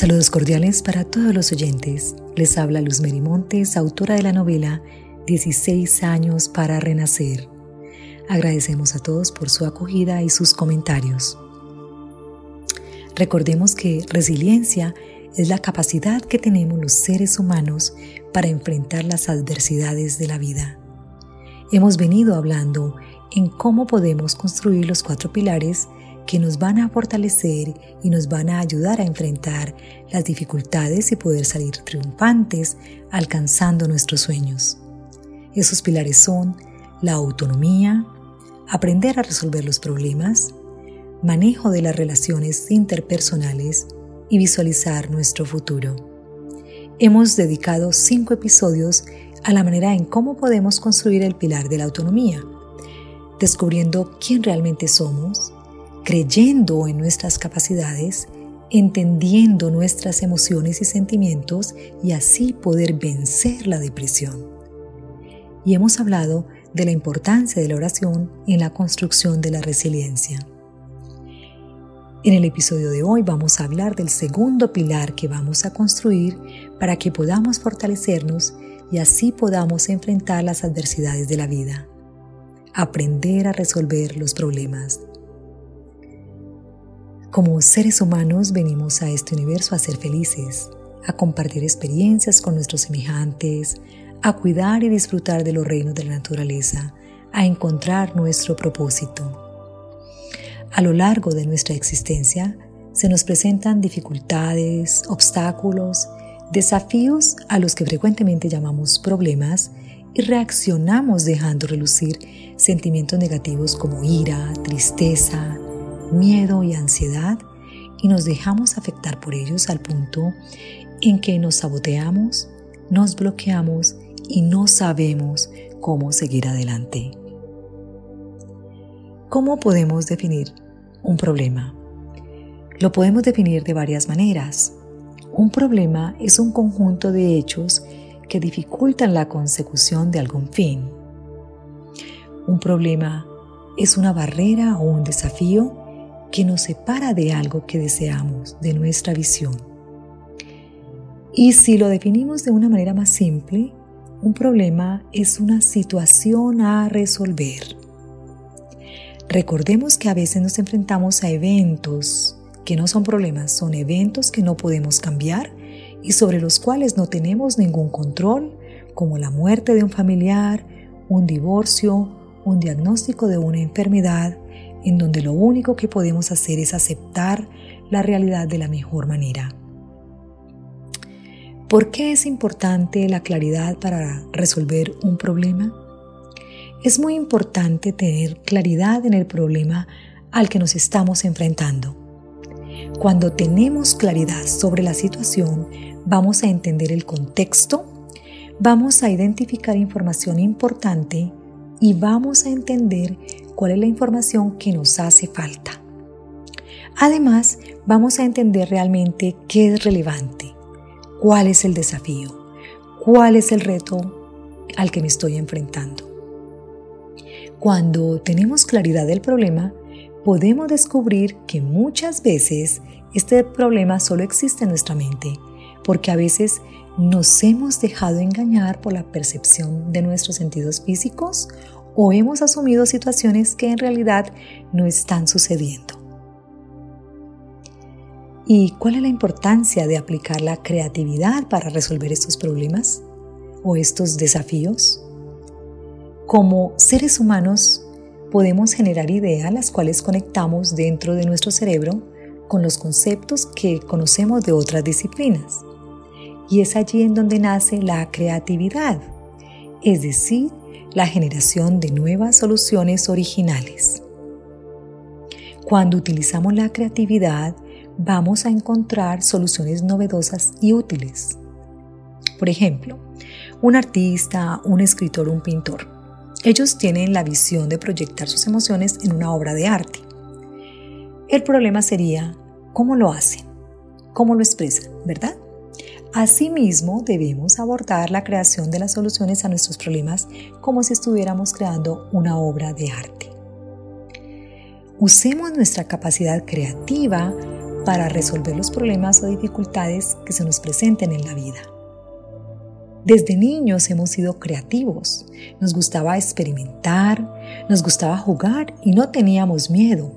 Saludos cordiales para todos los oyentes. Les habla Luz Merimontes, autora de la novela 16 años para renacer. Agradecemos a todos por su acogida y sus comentarios. Recordemos que resiliencia es la capacidad que tenemos los seres humanos para enfrentar las adversidades de la vida. Hemos venido hablando en cómo podemos construir los cuatro pilares que nos van a fortalecer y nos van a ayudar a enfrentar las dificultades y poder salir triunfantes alcanzando nuestros sueños. Esos pilares son la autonomía, aprender a resolver los problemas, manejo de las relaciones interpersonales y visualizar nuestro futuro. Hemos dedicado cinco episodios a la manera en cómo podemos construir el pilar de la autonomía, descubriendo quién realmente somos, creyendo en nuestras capacidades, entendiendo nuestras emociones y sentimientos y así poder vencer la depresión. Y hemos hablado de la importancia de la oración en la construcción de la resiliencia. En el episodio de hoy vamos a hablar del segundo pilar que vamos a construir para que podamos fortalecernos y así podamos enfrentar las adversidades de la vida. Aprender a resolver los problemas como seres humanos venimos a este universo a ser felices, a compartir experiencias con nuestros semejantes, a cuidar y disfrutar de los reinos de la naturaleza, a encontrar nuestro propósito. A lo largo de nuestra existencia se nos presentan dificultades, obstáculos, desafíos a los que frecuentemente llamamos problemas y reaccionamos dejando relucir sentimientos negativos como ira, tristeza, miedo y ansiedad y nos dejamos afectar por ellos al punto en que nos saboteamos, nos bloqueamos y no sabemos cómo seguir adelante. ¿Cómo podemos definir un problema? Lo podemos definir de varias maneras. Un problema es un conjunto de hechos que dificultan la consecución de algún fin. Un problema es una barrera o un desafío que nos separa de algo que deseamos, de nuestra visión. Y si lo definimos de una manera más simple, un problema es una situación a resolver. Recordemos que a veces nos enfrentamos a eventos que no son problemas, son eventos que no podemos cambiar y sobre los cuales no tenemos ningún control, como la muerte de un familiar, un divorcio, un diagnóstico de una enfermedad, en donde lo único que podemos hacer es aceptar la realidad de la mejor manera. ¿Por qué es importante la claridad para resolver un problema? Es muy importante tener claridad en el problema al que nos estamos enfrentando. Cuando tenemos claridad sobre la situación, vamos a entender el contexto, vamos a identificar información importante y vamos a entender cuál es la información que nos hace falta. Además, vamos a entender realmente qué es relevante, cuál es el desafío, cuál es el reto al que me estoy enfrentando. Cuando tenemos claridad del problema, podemos descubrir que muchas veces este problema solo existe en nuestra mente, porque a veces nos hemos dejado engañar por la percepción de nuestros sentidos físicos o hemos asumido situaciones que en realidad no están sucediendo. ¿Y cuál es la importancia de aplicar la creatividad para resolver estos problemas o estos desafíos? Como seres humanos podemos generar ideas las cuales conectamos dentro de nuestro cerebro con los conceptos que conocemos de otras disciplinas. Y es allí en donde nace la creatividad, es decir, la generación de nuevas soluciones originales. Cuando utilizamos la creatividad, vamos a encontrar soluciones novedosas y útiles. Por ejemplo, un artista, un escritor, un pintor. Ellos tienen la visión de proyectar sus emociones en una obra de arte. El problema sería cómo lo hacen, cómo lo expresan, ¿verdad? Asimismo, debemos abordar la creación de las soluciones a nuestros problemas como si estuviéramos creando una obra de arte. Usemos nuestra capacidad creativa para resolver los problemas o dificultades que se nos presenten en la vida. Desde niños hemos sido creativos, nos gustaba experimentar, nos gustaba jugar y no teníamos miedo.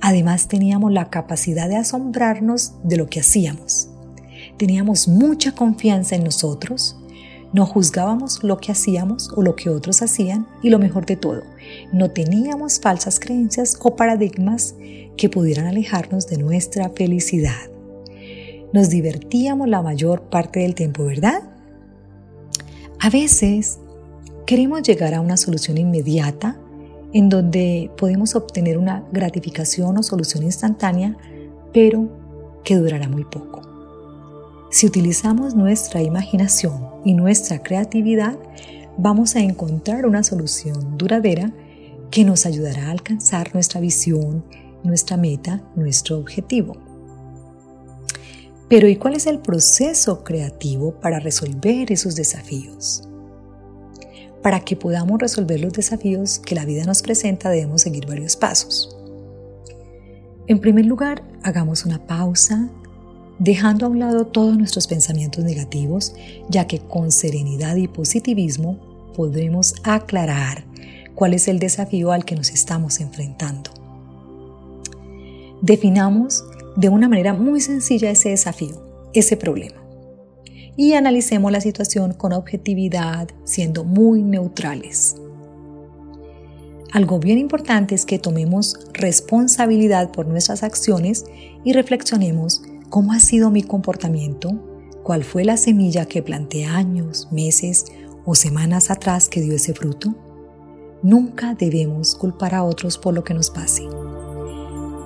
Además teníamos la capacidad de asombrarnos de lo que hacíamos. Teníamos mucha confianza en nosotros, no juzgábamos lo que hacíamos o lo que otros hacían y lo mejor de todo, no teníamos falsas creencias o paradigmas que pudieran alejarnos de nuestra felicidad. Nos divertíamos la mayor parte del tiempo, ¿verdad? A veces queremos llegar a una solución inmediata en donde podemos obtener una gratificación o solución instantánea, pero que durará muy poco. Si utilizamos nuestra imaginación y nuestra creatividad, vamos a encontrar una solución duradera que nos ayudará a alcanzar nuestra visión, nuestra meta, nuestro objetivo. Pero ¿y cuál es el proceso creativo para resolver esos desafíos? Para que podamos resolver los desafíos que la vida nos presenta debemos seguir varios pasos. En primer lugar, hagamos una pausa, dejando a un lado todos nuestros pensamientos negativos, ya que con serenidad y positivismo podremos aclarar cuál es el desafío al que nos estamos enfrentando. Definamos de una manera muy sencilla ese desafío, ese problema. Y analicemos la situación con objetividad, siendo muy neutrales. Algo bien importante es que tomemos responsabilidad por nuestras acciones y reflexionemos cómo ha sido mi comportamiento, cuál fue la semilla que planté años, meses o semanas atrás que dio ese fruto. Nunca debemos culpar a otros por lo que nos pase.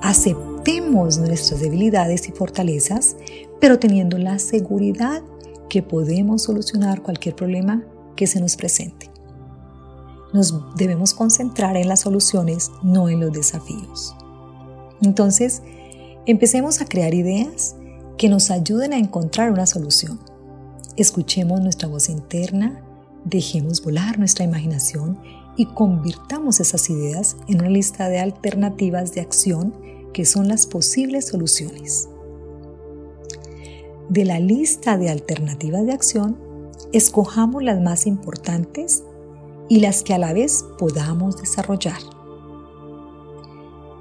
Aceptemos nuestras debilidades y fortalezas, pero teniendo la seguridad que podemos solucionar cualquier problema que se nos presente. Nos debemos concentrar en las soluciones, no en los desafíos. Entonces, empecemos a crear ideas que nos ayuden a encontrar una solución. Escuchemos nuestra voz interna, dejemos volar nuestra imaginación y convirtamos esas ideas en una lista de alternativas de acción que son las posibles soluciones. De la lista de alternativas de acción, escojamos las más importantes y las que a la vez podamos desarrollar.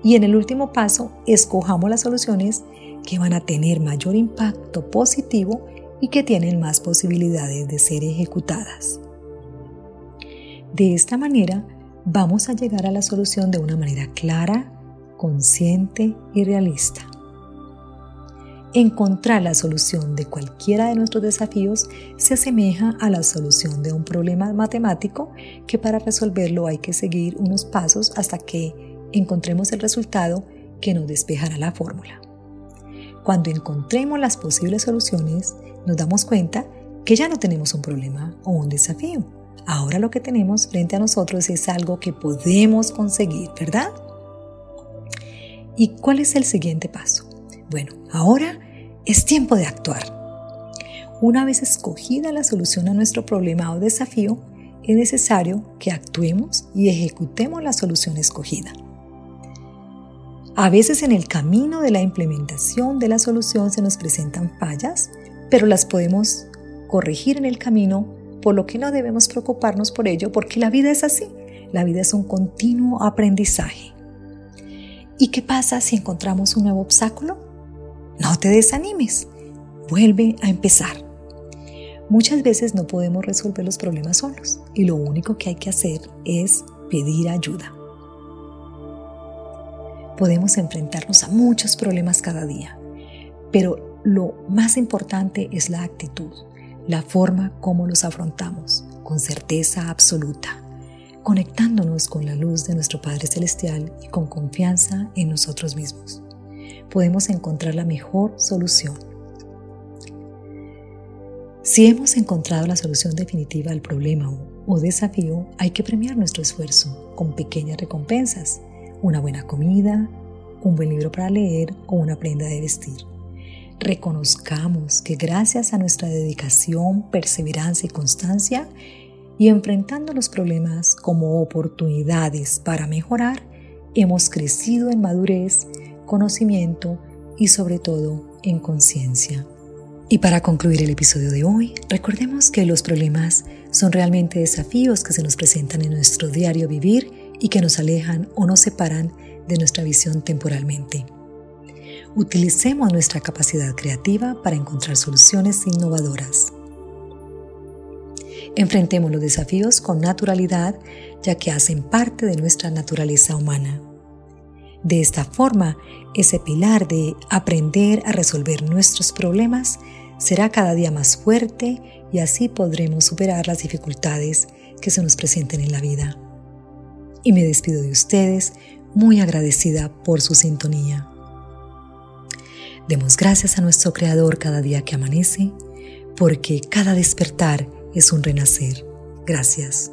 Y en el último paso, escojamos las soluciones que van a tener mayor impacto positivo y que tienen más posibilidades de ser ejecutadas. De esta manera, vamos a llegar a la solución de una manera clara, consciente y realista. Encontrar la solución de cualquiera de nuestros desafíos se asemeja a la solución de un problema matemático que para resolverlo hay que seguir unos pasos hasta que encontremos el resultado que nos despejará la fórmula. Cuando encontremos las posibles soluciones, nos damos cuenta que ya no tenemos un problema o un desafío, Ahora lo que tenemos frente a nosotros es algo que podemos conseguir, ¿verdad? ¿Y cuál es el siguiente paso? Bueno, ahora es tiempo de actuar. Una vez escogida la solución a nuestro problema o desafío, es necesario que actuemos y ejecutemos la solución escogida. A veces en el camino de la implementación de la solución se nos presentan fallas, pero las podemos corregir en el camino por lo que no debemos preocuparnos por ello, porque la vida es así. La vida es un continuo aprendizaje. ¿Y qué pasa si encontramos un nuevo obstáculo? No te desanimes, vuelve a empezar. Muchas veces no podemos resolver los problemas solos y lo único que hay que hacer es pedir ayuda. Podemos enfrentarnos a muchos problemas cada día, pero lo más importante es la actitud la forma como los afrontamos, con certeza absoluta, conectándonos con la luz de nuestro Padre Celestial y con confianza en nosotros mismos. Podemos encontrar la mejor solución. Si hemos encontrado la solución definitiva al problema o desafío, hay que premiar nuestro esfuerzo con pequeñas recompensas, una buena comida, un buen libro para leer o una prenda de vestir. Reconozcamos que gracias a nuestra dedicación, perseverancia y constancia, y enfrentando los problemas como oportunidades para mejorar, hemos crecido en madurez, conocimiento y sobre todo en conciencia. Y para concluir el episodio de hoy, recordemos que los problemas son realmente desafíos que se nos presentan en nuestro diario vivir y que nos alejan o nos separan de nuestra visión temporalmente. Utilicemos nuestra capacidad creativa para encontrar soluciones innovadoras. Enfrentemos los desafíos con naturalidad, ya que hacen parte de nuestra naturaleza humana. De esta forma, ese pilar de aprender a resolver nuestros problemas será cada día más fuerte y así podremos superar las dificultades que se nos presenten en la vida. Y me despido de ustedes muy agradecida por su sintonía. Demos gracias a nuestro Creador cada día que amanece, porque cada despertar es un renacer. Gracias.